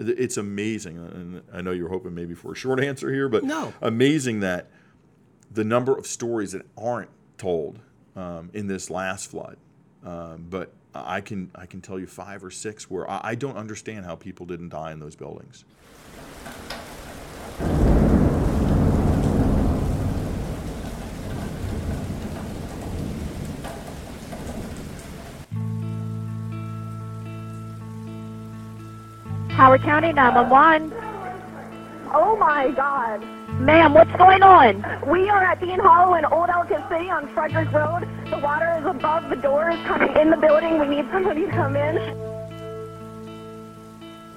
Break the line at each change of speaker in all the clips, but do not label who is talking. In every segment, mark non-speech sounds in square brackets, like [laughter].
It's amazing, and I know you're hoping maybe for a short [laughs] answer here, but
No.
amazing that the number of stories that aren't told um, in this last flood. Um, but I can I can tell you five or six where I, I don't understand how people didn't die in those buildings.
Howard County 911.
Oh my God.
Ma'am, what's going on?
We are at Dean Hollow in Old Ellicott City on Frederick Road. The water is above the doors coming in the building. We need somebody to come in.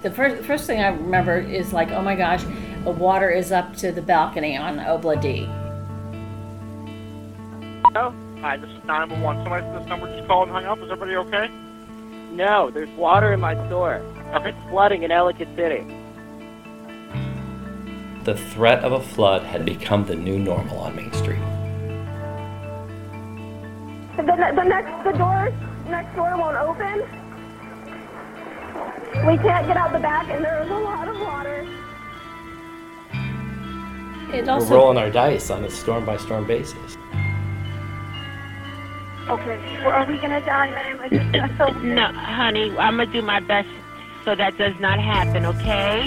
The first first thing I remember is like, oh my gosh, the water is up to the balcony on Obla D.
Oh, hi, this is 911. Somebody from this number just called and hung up. Is everybody okay?
No, there's water in my store. It's flooding in Ellicott City.
The threat of a flood had become the new normal on Main Street.
The, the next, the door next door won't open. We can't get out the back, and there is a lot of water.
It
We're
also
rolling our dice on a storm by storm basis.
Okay, well, are we gonna die, ma'am? I just [coughs] I feel
No, honey, I'm gonna do my best so that does not happen, okay?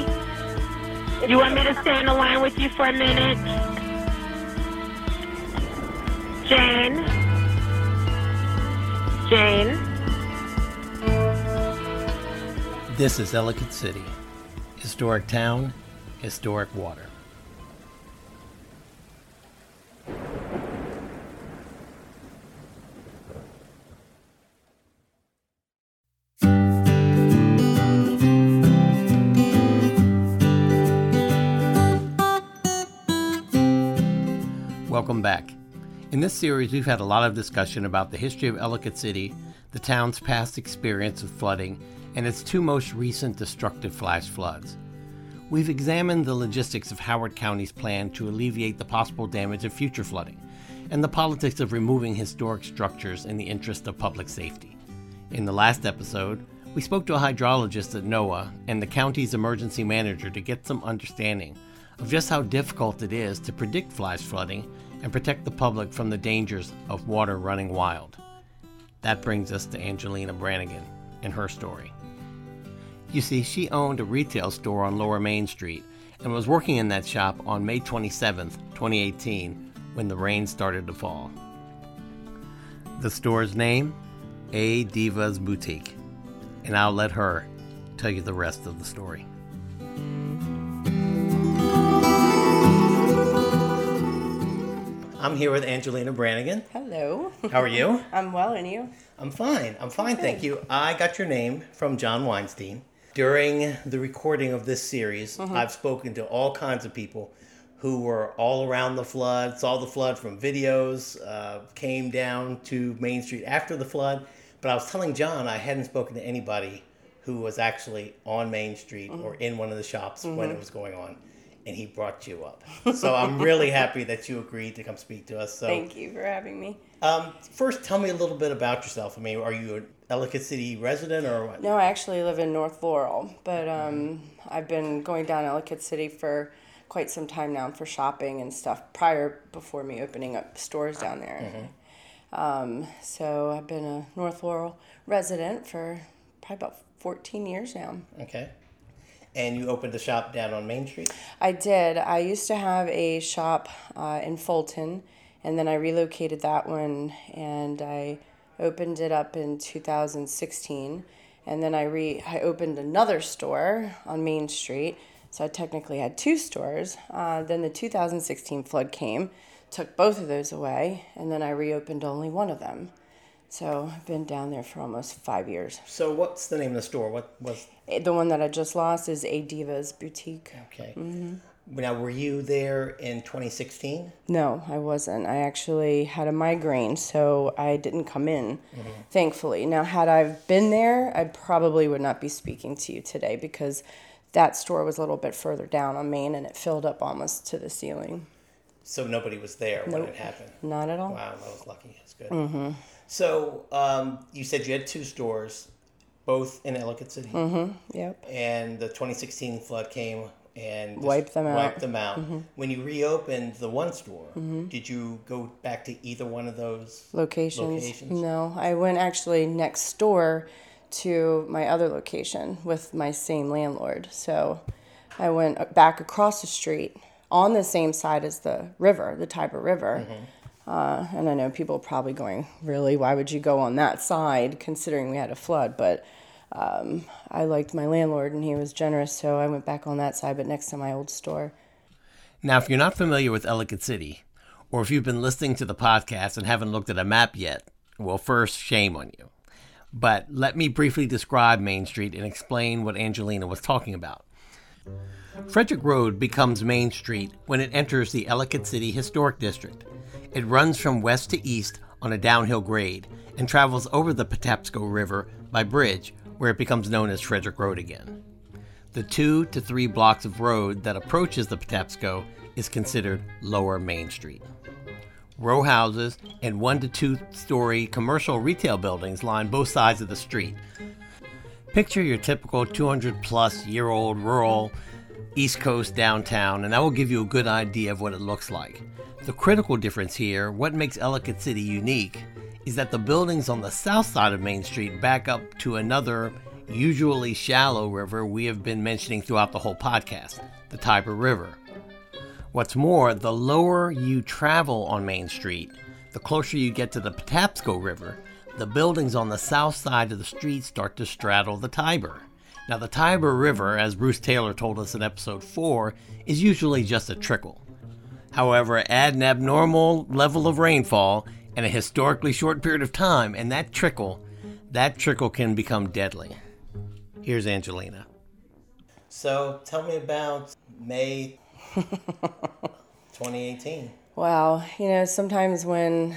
You want me to stay on the line with you for a minute? Jane? Jane?
This is Ellicott City. Historic town, historic water. This series, we've had a lot of discussion about the history of Ellicott City, the town's past experience of flooding, and its two most recent destructive flash floods. We've examined the logistics of Howard County's plan to alleviate the possible damage of future flooding, and the politics of removing historic structures in the interest of public safety. In the last episode, we spoke to a hydrologist at NOAA and the county's emergency manager to get some understanding of just how difficult it is to predict flash flooding and protect the public from the dangers of water running wild. That brings us to Angelina Brannigan and her story. You see, she owned a retail store on Lower Main Street and was working in that shop on May 27, 2018, when the rain started to fall. The store's name? A Divaz Boutique. And I'll let her tell you the rest of the story. I'm here with Angelina Brannigan.
Hello.
How are you? [laughs]
I'm well, and you?
I'm fine. I'm fine, thank you. I got your name from Jon Weinstein. During the recording of this series, mm-hmm. I've spoken to all kinds of people who were all around the flood, saw the flood from videos, uh, came down to Main Street after the flood. But I was telling John I hadn't spoken to anybody who was actually on Main Street mm-hmm. or in one of the shops when mm-hmm. it was going on. And he brought you up. So I'm really [laughs] happy that you agreed to come speak to us. So
Thank you for having me.
um, first, tell me a little bit about yourself. I mean, are you an Ellicott City resident or what?
No, I actually live in North Laurel, but um, I've been going down Ellicott City for quite some time now for shopping and stuff prior before me opening up stores down there. Um, so I've been a North Laurel resident for probably about 14 years now.
Okay. And you opened a shop down on Main Street?
I did. I used to have a shop uh, in Fulton, and then I relocated that one, and I opened it up in 2016, and then I re I opened another store on Main Street. So I technically had two stores. Uh, then the 2016 flood came, took both of those away, and then I reopened only one of them. So I've been down there for almost five years.
So, what's the name of the store? What was.
Eh, The one that I just lost is A Divaz Boutique.
Okay. Mm-hmm. Now, were you there in 2016?
No, I wasn't. I actually had a migraine, so I didn't come in, mm-hmm. thankfully. Now, had I been there, I probably would not be speaking to you today because that store was a little bit further down on Main and it filled up almost to the ceiling.
So, nobody was there when it happened?
Not at all.
Wow, that was lucky. That's good. Mm-hmm. So, um, you said you had two stores. both in Ellicott City.
Mm-hmm. Yep.
And the 2016 flood came and
Wiped them out.
Wiped them out.
Mhm.
When you reopened the one store,
Mhm.
did you go back to either one of those
locations.
locations?
No, I went actually next door to my other location with my same landlord. So I went back across the street on the same side as the river, the Tiber River. Uh, and I know people are probably going, really, why would you go on that side considering we had a flood? But um, I liked my landlord and he was generous, so I went back on that side, but next to my old store.
Now, if you're not familiar with Ellicott City, or if you've been listening to the podcast and haven't looked at a map yet, well, first, shame on you. But let me briefly describe Main Street and explain what Angelina was talking about. Frederick Road becomes Main Street when it enters the Ellicott City Historic District. It runs from west to east on a downhill grade and travels over the Patapsco River by bridge, where it becomes known as Frederick Road again. The two to three blocks of road that approaches the Patapsco is considered Lower Main Street. Row houses and one to two story commercial retail buildings line both sides of the street. Picture your typical 200 plus year old rural East Coast downtown, and that will give you a good idea of what it looks like. The critical difference here, what makes Ellicott City unique, is that the buildings on the south side of Main Street back up to another, usually shallow river we have been mentioning throughout the whole podcast, the Tiber River. What's more, the lower you travel on Main Street, the closer you get to the Patapsco River, the buildings on the south side of the street start to straddle the Tiber. Now, the Tiber River, as Bruce Taylor told us in episode 4, is usually just a trickle. However, add an abnormal level of rainfall in a historically short period of time, and that trickle, that trickle can become deadly. Here's Angelina.
So tell me about May 2018. [laughs]
Wow, you know, sometimes when,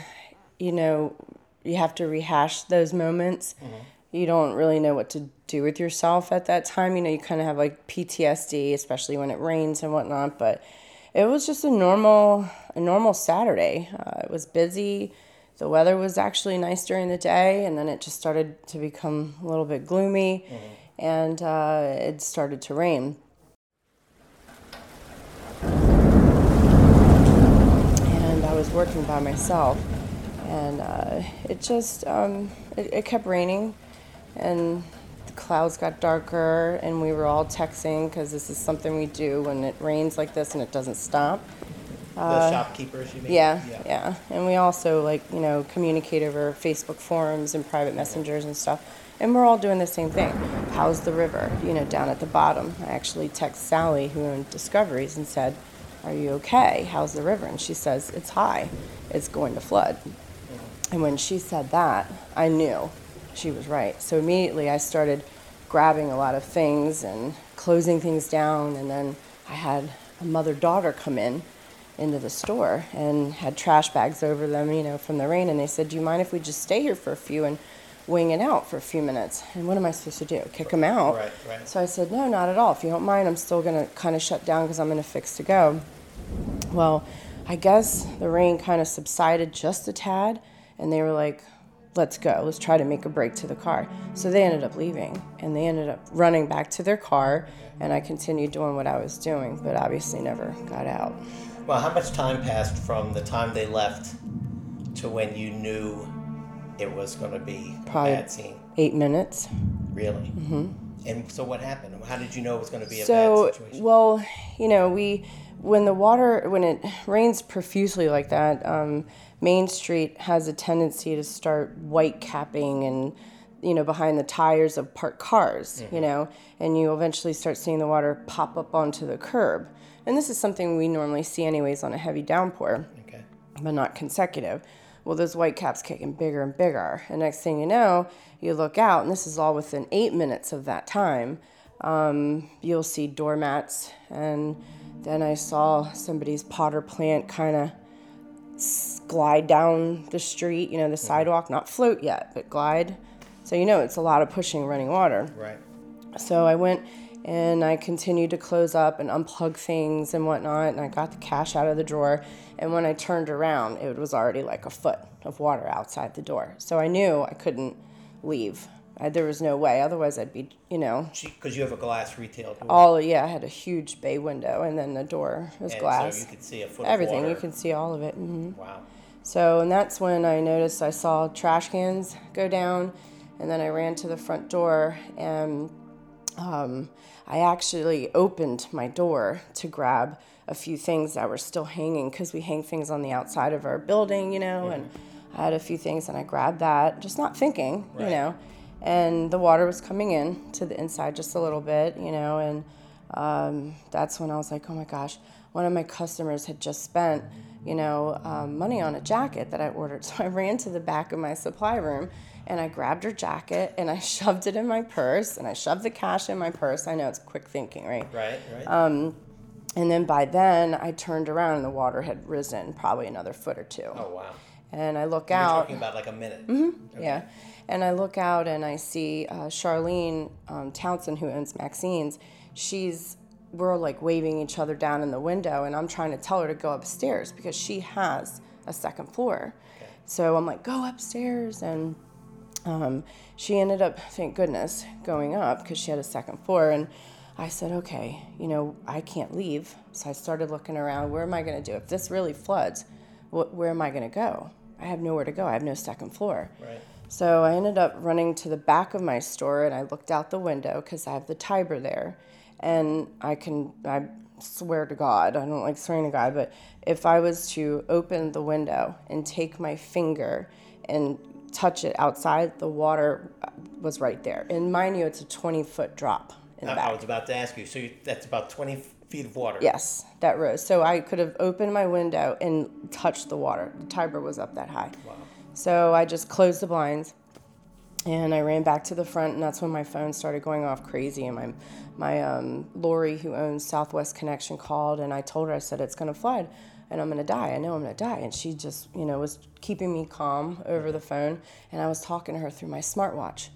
you know, you have to rehash those moments, mm-hmm. You don't really know what to do with yourself at that time. You know, you kind of have like PTSD, especially when it rains and whatnot. But it was just a normal, a normal Saturday. Uh, it was busy. The weather was actually nice during the day, and then it just started to become a little bit gloomy, and uh, it started to rain. and I was working by myself, and uh, it just um, it, it kept raining, and the clouds got darker, and we were all texting because this is something we do when it rains like this and it doesn't stop.
The shopkeepers, you mean?
Uh, Yeah, yeah, and we also like you know communicate over Facebook forums and private messengers and stuff, and we're all doing the same thing. How's the river? You know, down at the bottom. I actually text Sally, who owned Discoveries, and said, "Are you okay? How's the river?" And she says, "It's high. It's going to flood." And when she said that, I knew she was right. So immediately I started grabbing a lot of things and closing things down. And then I had a mother daughter come in into the store and had trash bags over them, you know, from the rain. And they said, Do you mind if we just stay here for a few and wing it out for a few minutes? And what am I supposed to do? Kick them out?
Right, right.
So I said, No, not at all. If you don't mind, I'm still going to kind of shut down because I'm in a fix to go. Well, I guess the rain kind of subsided just a tad, and they were like, let's go, let's try to make a break to the car. So they ended up leaving, and they ended up running back to their car, and I continued doing what I was doing, but obviously never got out.
Well, how much time passed from the time they left to when you knew it was going to be a
Probably
bad scene?
eight minutes.
Really?
hmm
And so what happened? How did you know it was going to be a
so
bad situation?
well you know we when the water when it rains profusely like that um, main street has a tendency to start white capping and you know behind the tires of parked cars you know and you eventually start seeing the water pop up onto the curb and this is something we normally see anyways on a heavy downpour
Okay.
but not consecutive. Well, those white caps getting bigger and bigger. And next thing you know, you look out, and this is all within eight minutes of that time. Um, you'll see doormats, and then I saw somebody's potter plant kind of glide down the street, you know, the mm-hmm. sidewalk, not float yet, but glide. So you know it's a lot of pushing running water.
Right.
So I went and I continued to close up and unplug things and whatnot, and I got the cash out of the drawer. And when I turned around, it was already like a foot of water outside the door. So I knew I couldn't leave I, there was no way. Otherwise, I'd be, you know,
Because you have a glass retail door.
all yeah. I had a huge bay window, and then the door was
and
glass.
So you could see a foot
Everything you could see all of it. hmm
Wow.
So, and that's when I noticed I saw trash cans go down, and then I ran to the front door, and um, I actually opened my door to grab a few things that were still hanging because we hang things on the outside of our building, you know, and I had a few things, and I grabbed that, just not thinking, you know, and the water was coming in to the inside just a little bit, you know, and um, that's when I was like, oh my gosh, one of my customers had just spent, you know, um, money on a jacket that I ordered. [laughs] So I ran to the back of my supply room and I grabbed her jacket and I [laughs] shoved it in my purse and I shoved the cash in my purse. I know it's quick thinking, right?
Right, right.
Um, and then by then I turned around and the water had risen probably another foot or two.
oh, wow.
And I look
You're
out.
talking about like a minute.
Mm-hmm. Yeah. And I look out and I see uh, Charlene um, Townsend, who owns Maxine's. She's, we're like waving each other down in the window, and I'm trying to tell her to go upstairs because she has a second floor. So I'm like, go upstairs. And um, she ended up, thank goodness, going up because she had a second floor. And I said, okay, you know, I can't leave. So I started looking around. Where am I going to do? If this really floods, wh- where am I going to go? I have nowhere to go. I have no second floor.
Right.
So I ended up running to the back of my store and I looked out the window because I have the Tiber there. And I can, I swear to God, I don't like swearing to God, but if I was to open the window and take my finger and touch it outside, the water was right there. And mind you, it's a 20 foot drop in the
I, I was about to ask you. So you, that's about 20 feet of water.
Yes, that rose. So I could have opened my window and touched the water. The Tiber was up that high.
Wow.
So I just closed the blinds and I ran back to the front, and that's when my phone started going off crazy. And my, my um, Lori, who owns Southwest Connection, called, and I told her, I said, it's going to flood and I'm going to die. I know I'm going to die. And she just, you know, was keeping me calm over the phone, and I was talking to her through my smartwatch.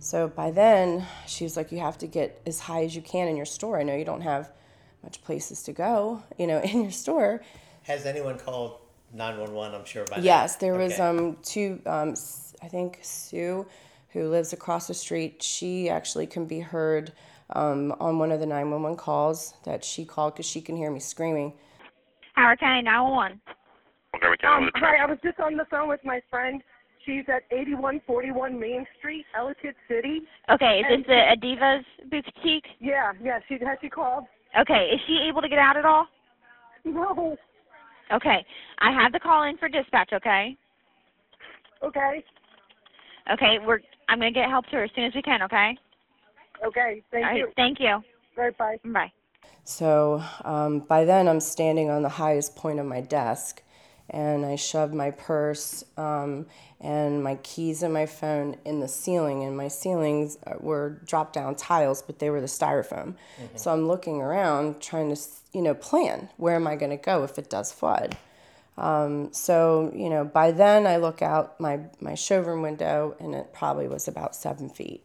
So by then, she was like, you have to get as high as you can in your store. I know you don't have much places to go, you know, [laughs] in your store.
Has anyone called 911? I'm sure by now.
Yes, there was um two um I think Sue, who lives across the street. She actually can be heard um, on one of the nine one one calls that she called because she can hear me screaming.
Howard County 911.
Um, hi, I was just on the phone with my friend. She's at 8141 Main Street, Ellicott City.
Okay, is
And
this the A Divaz boutique?
Yeah, yeah. She has she called?
Okay, is she able to get out at all?
No.
Okay, I have the call in for dispatch. Okay.
Okay.
Okay, we're. I'm gonna get help to her as soon as we can. Okay.
Okay. Thank
All right,
you.
Thank you.
Right. Bye.
Bye.
So um, by then, I'm standing on the highest point of my desk, and I shoved my purse um, and my keys and my phone in the ceiling. And my ceilings uh, were drop down tiles, but they were the styrofoam. So I'm looking around, trying to, you know, plan where am I going to go if it does flood. Um, so you know, by then I look out my my showroom window, and it probably was about seven feet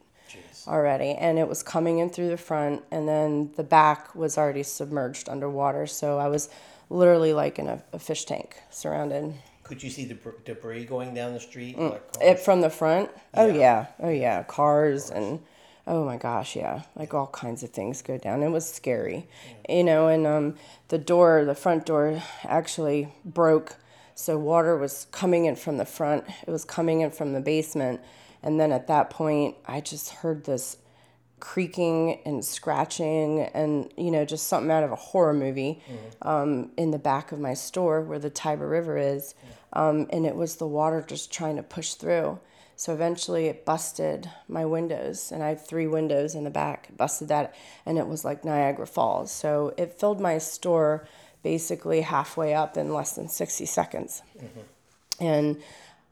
already, and it was coming in through the front, and then the back was already submerged underwater. So I was literally like in a, a fish tank, surrounded.
Could you see the debr- debris going down the street?
Mm.
Like
It from the front? Oh
Yeah.
yeah, oh yeah, cars and oh my gosh, yeah, like all kinds of things go down. It was scary, you know. And um, the door, the front door, actually broke, so water was coming in from the front. It was coming in from the basement, and then at that point, I just heard this creaking and scratching and you know just something out of a horror movie um, in the back of my store where the Tiber River is um, and it was the water just trying to push through. So eventually it busted my windows and I have three windows in the back It busted that and it was like Niagara Falls. So it filled my store basically halfway up in less than 60 seconds. And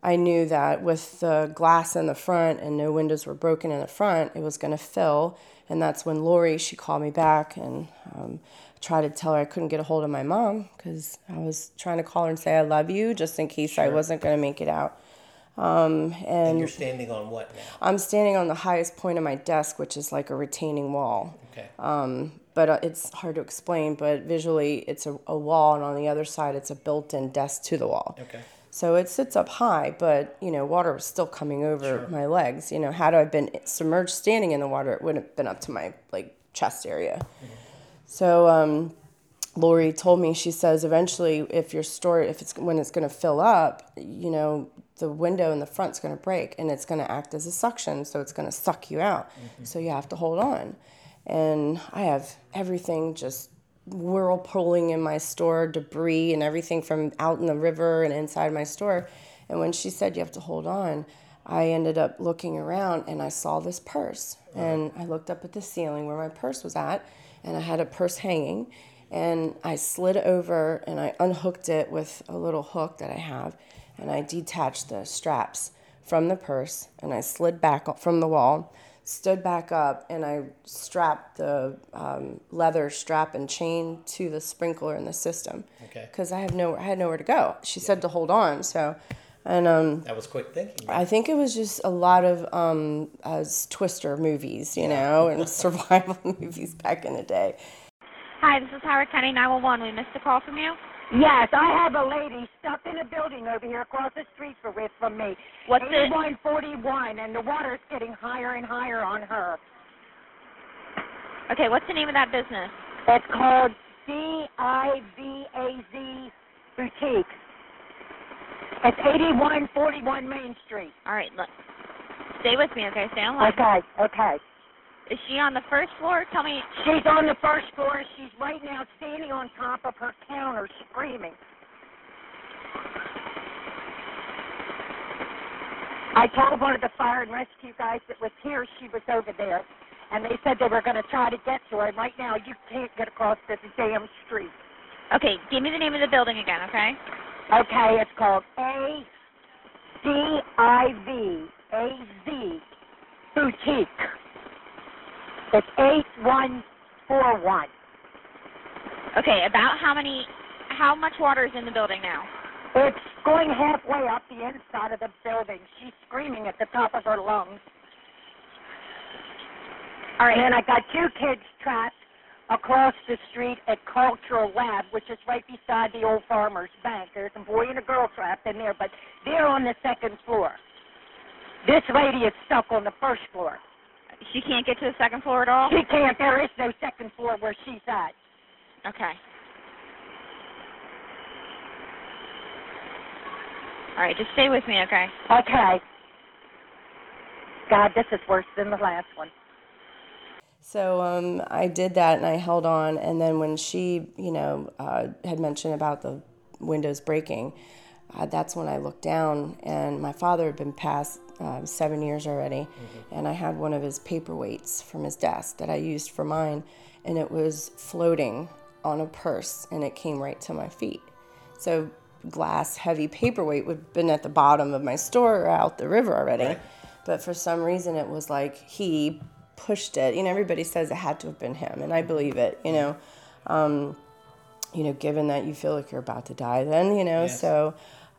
I knew that with the glass in the front and no windows were broken in the front, it was going to fill. And that's when Lori, she called me back and um, tried to tell her I couldn't get a hold of my mom because I was trying to call her and say I love you just in case I wasn't going to make it out. Um,
And
and
you're standing on what now?
I'm standing on the highest point of my desk, which is like a retaining wall.
Okay.
Um, but uh, it's hard to explain, but visually it's a, a wall, and on the other side it's a built-in desk to the wall.
Okay.
So it sits up high, but you know, water was still coming over my legs. You know, had I been submerged standing in the water, it wouldn't have been up to my like chest area. So um, Lori told me, she says, eventually, if your store, if it's when it's going to fill up, you know, the window in the front's going to break and it's going to act as a suction, so it's going to suck you out. So you have to hold on. And I have everything just whirlpooling in my store, debris and everything from out in the river and inside my store. And when she said you have to hold on, I ended up looking around and I saw this purse. Uh-huh. And I looked up at the ceiling where my purse was at, and I had a purse hanging. And I slid over and I unhooked it with a little hook that I have, and I detached the straps from the purse, and I slid back up from the wall, stood back up, and I strapped the um, leather strap and chain to the sprinkler in the system.
Okay.
Because I have no, I had nowhere to go. She said to hold on, so, and um,
That was quick thinking.
I think it was just a lot of um, uh, Twister movies, you know, and [laughs] survival [laughs] movies back in the day.
Hi, this is Howard County 911. We missed a call from you.
Yes, I have a lady stuck in a building over here across the street for with from me.
What's it?
8141, and the water's getting higher and higher on her.
Okay, what's the name of that business?
It's called D I V A Z Boutique. It's 8141 Main Street.
All right, look. Stay with me, okay? Stay on line.
Okay, okay.
Is she on the first floor? Tell me.
She's on the first floor. She's right now standing on top of her counter screaming. I told one of the fire and rescue guys that was here she was over there, and they said they were going to try to get to her. And right now, you can't get across this damn street.
Okay, give me the name of the building again, okay?
Okay, it's called A D I V A Z Boutique. It's 8141.
Okay, about how many, how much water is in the building now?
It's going halfway up the inside of the building. She's screaming at the top of her lungs.
All right.
And then I got two kids trapped across the street at Cultural Lab, which is right beside the old Farmers Bank. There's a boy and a girl trapped in there, but they're on the second floor. This lady is stuck on the first floor.
She can't get to the second floor at all?
She can't. There is no second floor where she's at.
Okay. All right, just stay with me, okay?
Okay. God, this is worse than the last one.
So um, I did that and I held on. And then when she, you know, uh, had mentioned about the windows breaking, uh, that's when I looked down and my father had been passed uh, seven years already. And I had one of his paperweights from his desk that I used for mine. And it was floating on a purse and it came right to my feet. So glass heavy paperweight would have been at the bottom of my store or out the river already. But for some reason, it was like he pushed it. You know, everybody says it had to have been him, and I believe it. You know, um, you know, given that you feel like you're about to die, then you know,
Yes.
so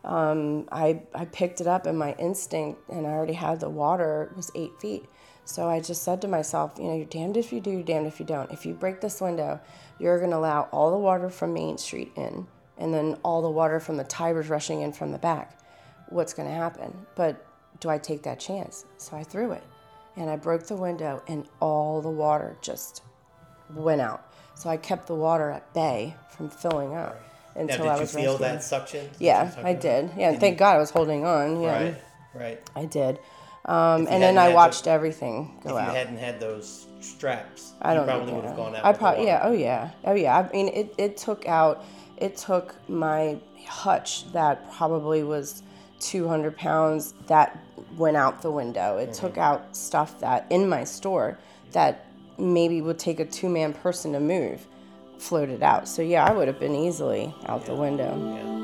um, I I picked it up, and my instinct, and I already had the water was eight feet. So I just said to myself, you know, you're damned if you do, you're damned if you don't. If you break this window, you're going to allow all the water from Main Street in, and then all the water from the Tiber's rushing in from the back. What's going to happen? But do I take that chance? So I threw it, and I broke the window, and all the water just went out. So I kept the water at bay from filling up until
now, did
I
you
was
feel
rescuing.
that suction?
Yeah, I did. Yeah, and thank God I was holding on. Yeah,
Right, right.
I did. Um, and then I watched
the-
everything go out.
If you hadn't had those straps,
I don't
you probably would have gone out.
I probably yeah. Oh yeah. Oh yeah. I mean, it, it took out. It took my hutch that probably was 200 pounds that went out the window. It took out stuff that in my store that maybe would take a two man person to move, floated out. So yeah, I would have been easily out the window. Yeah.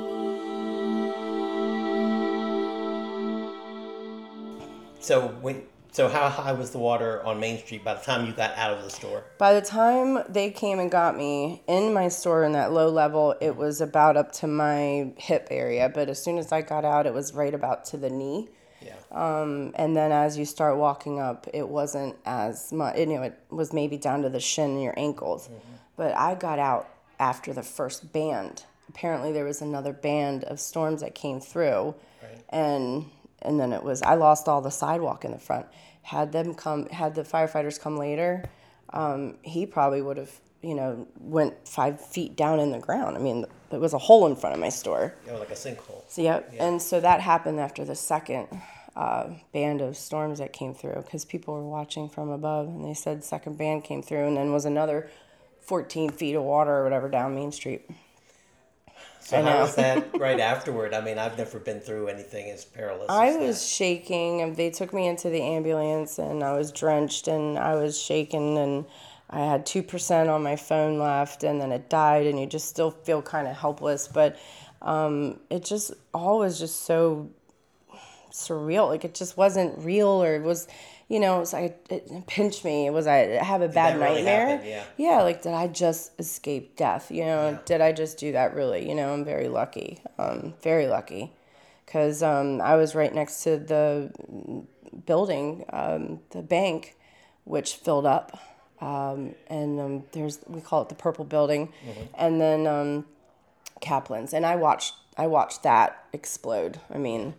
So when, so how high was the water on Main Street by the time you got out of the store?
By the time they came and got me in my store in that low level, it was about up to my hip area. But as soon as I got out, it was right about to the knee.
Yeah.
Um, and then as you start walking up, it wasn't as much. You know, it was maybe down to the shin and your ankles. But I got out after the first band apparently there was another band of storms that came through, and and then it was I lost all the sidewalk in the front. Had them come, had the firefighters come later, um, he probably would have you know went five feet down in the ground. I mean, there was a hole in front of my store.
Know, like a sinkhole.
So yeah, and so that happened after the second uh, band of storms that came through because people were watching from above, and they said second band came through, and then was another 14 feet of water or whatever down Main Street.
So
I
how was that [laughs] right afterward? I mean, I've never been through anything as perilous.
I
as
was shaking, and they took me into the ambulance, and I was drenched, and I was shaking, and I had two percent on my phone left, and then it died, and you just still feel kind of helpless. But um, it just all was just so surreal. Like it just wasn't real, or it was, you know, it was like it pinched me. It was I have a bad
really
nightmare.
happen? Yeah.
Yeah, like did I just escape death? You know, did I just do that? Really? You know, I'm very lucky. Um, very lucky, because um, I was right next to the building, um, the bank, which filled up. Um, and um, there's we call it the purple building, and then um, Caplan's, and I watched I watched that explode. I mean,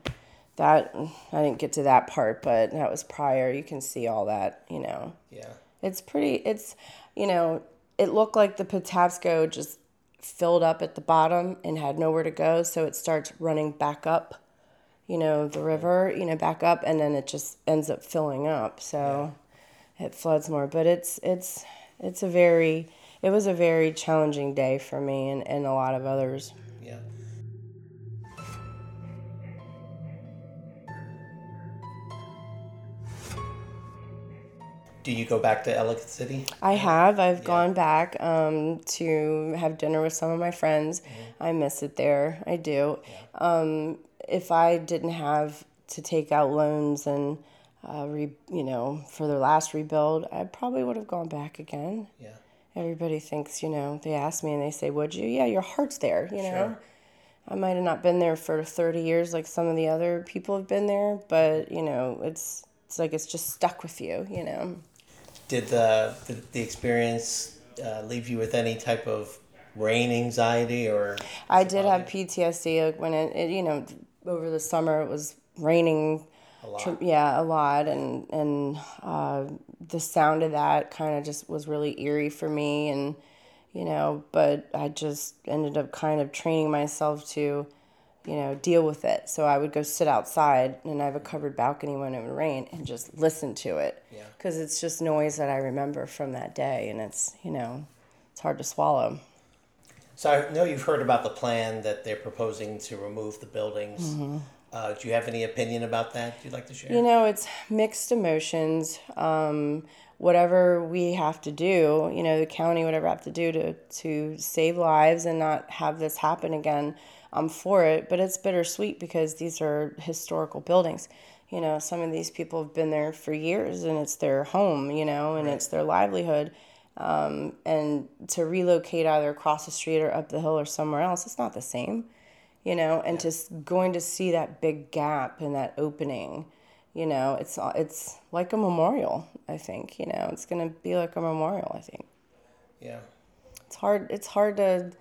that I didn't get to that part, but that was prior. You can see all that, you know.
Yeah.
It's pretty. It's you know, it looked like the Patapsco just filled up at the bottom and had nowhere to go, so it starts running back up. You know, the river, you know, back up, and then it just ends up filling up. So it floods more. But it's it's it's a very it was a very challenging day for me and, and a lot of others.
Do you go back to Ellicott City?
I have. I've gone back um, to have dinner with some of my friends. I miss it there. I do. Um, if I didn't have to take out loans and uh, re, you know, for the last rebuild, I probably would have gone back again.
Yeah.
Everybody thinks, you know, they ask me and they say, "Would you?" Yeah, your heart's there. You know.
Sure.
I might have not been there for 30 years like some of the other people have been there, but you know, it's it's like it's just stuck with you, you know.
Did the the, the experience uh, leave you with any type of rain anxiety or?
I did have PTSD when it, it, you know, over the summer it was raining.
A lot.
tr- yeah, a lot, and and uh, the sound of that kind of just was really eerie for me, and you know, but I just ended up kind of training myself to, you know, deal with it. So I would go sit outside, and I have a covered balcony when it would rain, and just listen to it,
Yeah.
because it's just noise that I remember from that day, and it's you know, it's hard to swallow.
So I know you've heard about the plan that they're proposing to remove the buildings.
Mhm.
Uh, do you have any opinion about that you'd like to share?
You know, it's mixed emotions. Um, whatever we have to do, you know, the county, whatever I have to do to, to save lives and not have this happen again, I'm for it. But it's bittersweet because these are historical buildings. You know, some of these people have been there for years and it's their home, you know, and it's their livelihood. Um, and to relocate either across the street or up the hill or somewhere else, it's not the same you know, and just going to see that big gap and that opening, you know, it's it's like a memorial. I think you know, it's gonna be like a memorial. I think
Yeah.
it's hard. It's hard to,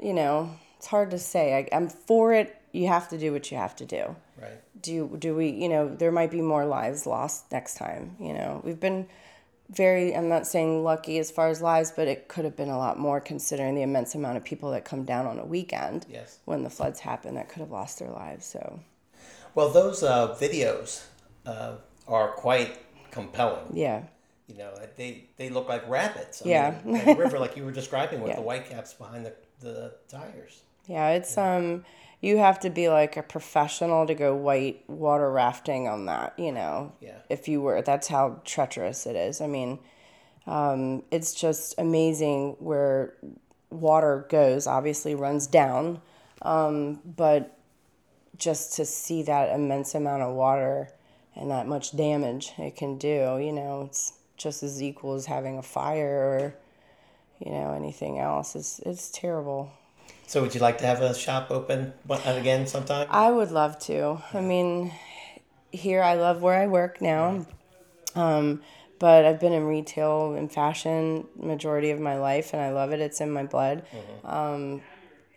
you know, it's hard to say. I, I'm for it. You have to do what you have to do.
Right.
Do do we? You know, there might be more lives lost next time. You know, we've been very i'm not saying lucky as far as lives but it could have been a lot more considering the immense amount of people that come down on a weekend
Yes.
when the floods happen that could have lost their lives so
Well, those uh, videos uh, are quite compelling.
yeah
You know, they they look like rapids. I
Yeah.
mean, like river, like you were describing, with [laughs]
Yeah.
the white caps behind the, the tires.
yeah it's um you have to be like a professional to go white water rafting on that you know
Yeah.
if you were that's how treacherous it is i mean um, it's just amazing where water goes obviously runs down um, but just to see that immense amount of water and that much damage it can do you know it's just as equal as having a fire or you know anything else it's it's terrible
So, would you like to have a shop open again sometime?
I would love to. I mean, here I love where I work now, um, but I've been in retail and fashion majority of my life, and I love it. It's in my blood. Um,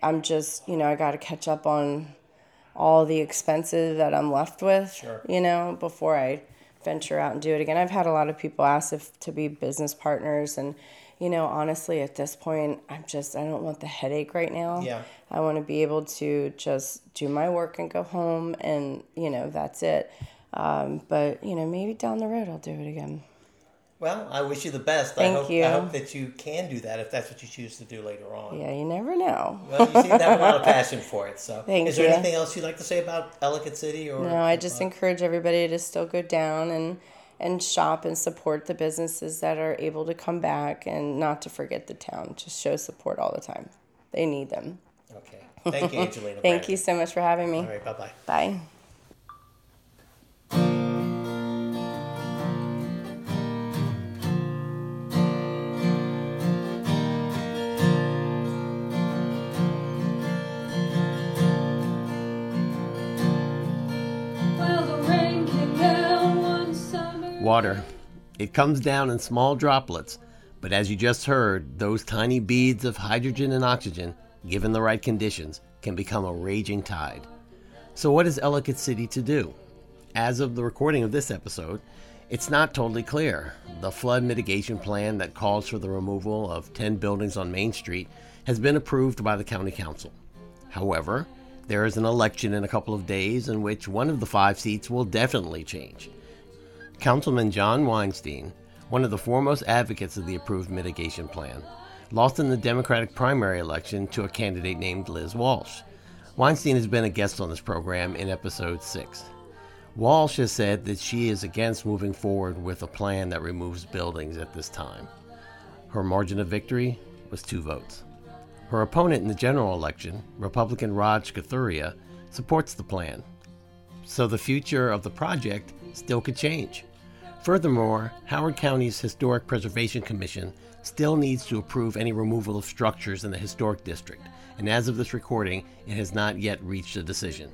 I'm just, you know, I got to catch up on all the expenses that I'm left with,
Sure.
you know, before I venture out and do it again. I've had a lot of people ask if to be business partners and you know, honestly at this point, I'm just I don't want the headache right now.
Yeah.
I want to be able to just do my work and go home and, you know, that's it. Um, but, you know, maybe down the road I'll do it again.
Well, I wish you the best. I
Thank
hope,
you.
I hope that you can do that if that's what you choose to do later on.
Yeah, you never know.
Well, you seem to have a lot of [laughs] passion for it. So,
Thank
is there
you.
anything else you'd like to say about Ellicott City? Or
No, I just encourage everybody to still go down and and shop and support the businesses that are able to come back and not to forget the town. Just show support all the time. They need them.
Okay. Thank you, Angelina. [laughs]
Thank
Brandon.
you so much for having me.
All right. Bye bye.
Bye.
Water. It comes down in small droplets, but as you just heard, those tiny beads of hydrogen and oxygen, given the right conditions, can become a raging tide. So, what is Ellicott City to do? As of the recording of this episode, it's not totally clear. The flood mitigation plan that calls for the removal of 10 buildings on Main Street has been approved by the County Council. However, there is an election in a couple of days in which one of the five seats will definitely change. Councilman Jon Weinstein, one of the foremost advocates of the approved mitigation plan, lost in the Democratic primary election to a candidate named Liz Walsh. Weinstein has been a guest on this program in episode 6. Walsh has said that she is against moving forward with a plan that removes buildings at this time. Her margin of victory was two votes. Her opponent in the general election, Republican Raj Kathuria, supports the plan. So the future of the project still could change. Furthermore, Howard County's Historic Preservation Commission still needs to approve any removal of structures in the historic district, and as of this recording, it has not yet reached a decision.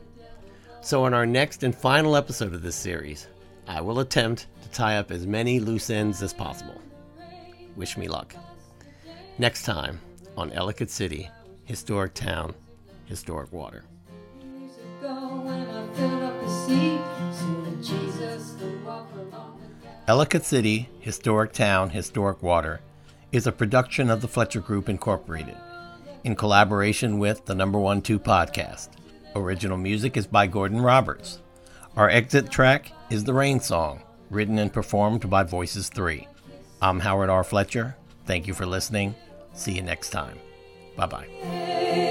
So, in our next and final episode of this series, I will attempt to tie up as many loose ends as possible. Wish me luck. Next time on Ellicott City, Historic Town, Historic Water. Ellicott City, Historic Town, Historic Water is a production of the Fletcher Group Incorporated in collaboration with the Number One Two podcast. Original music is by Gordon Roberts. Our exit track is The Rain Song, written and performed by Voices 3. I'm Howard R. Fletcher. Thank you for listening. See you next time. Bye bye.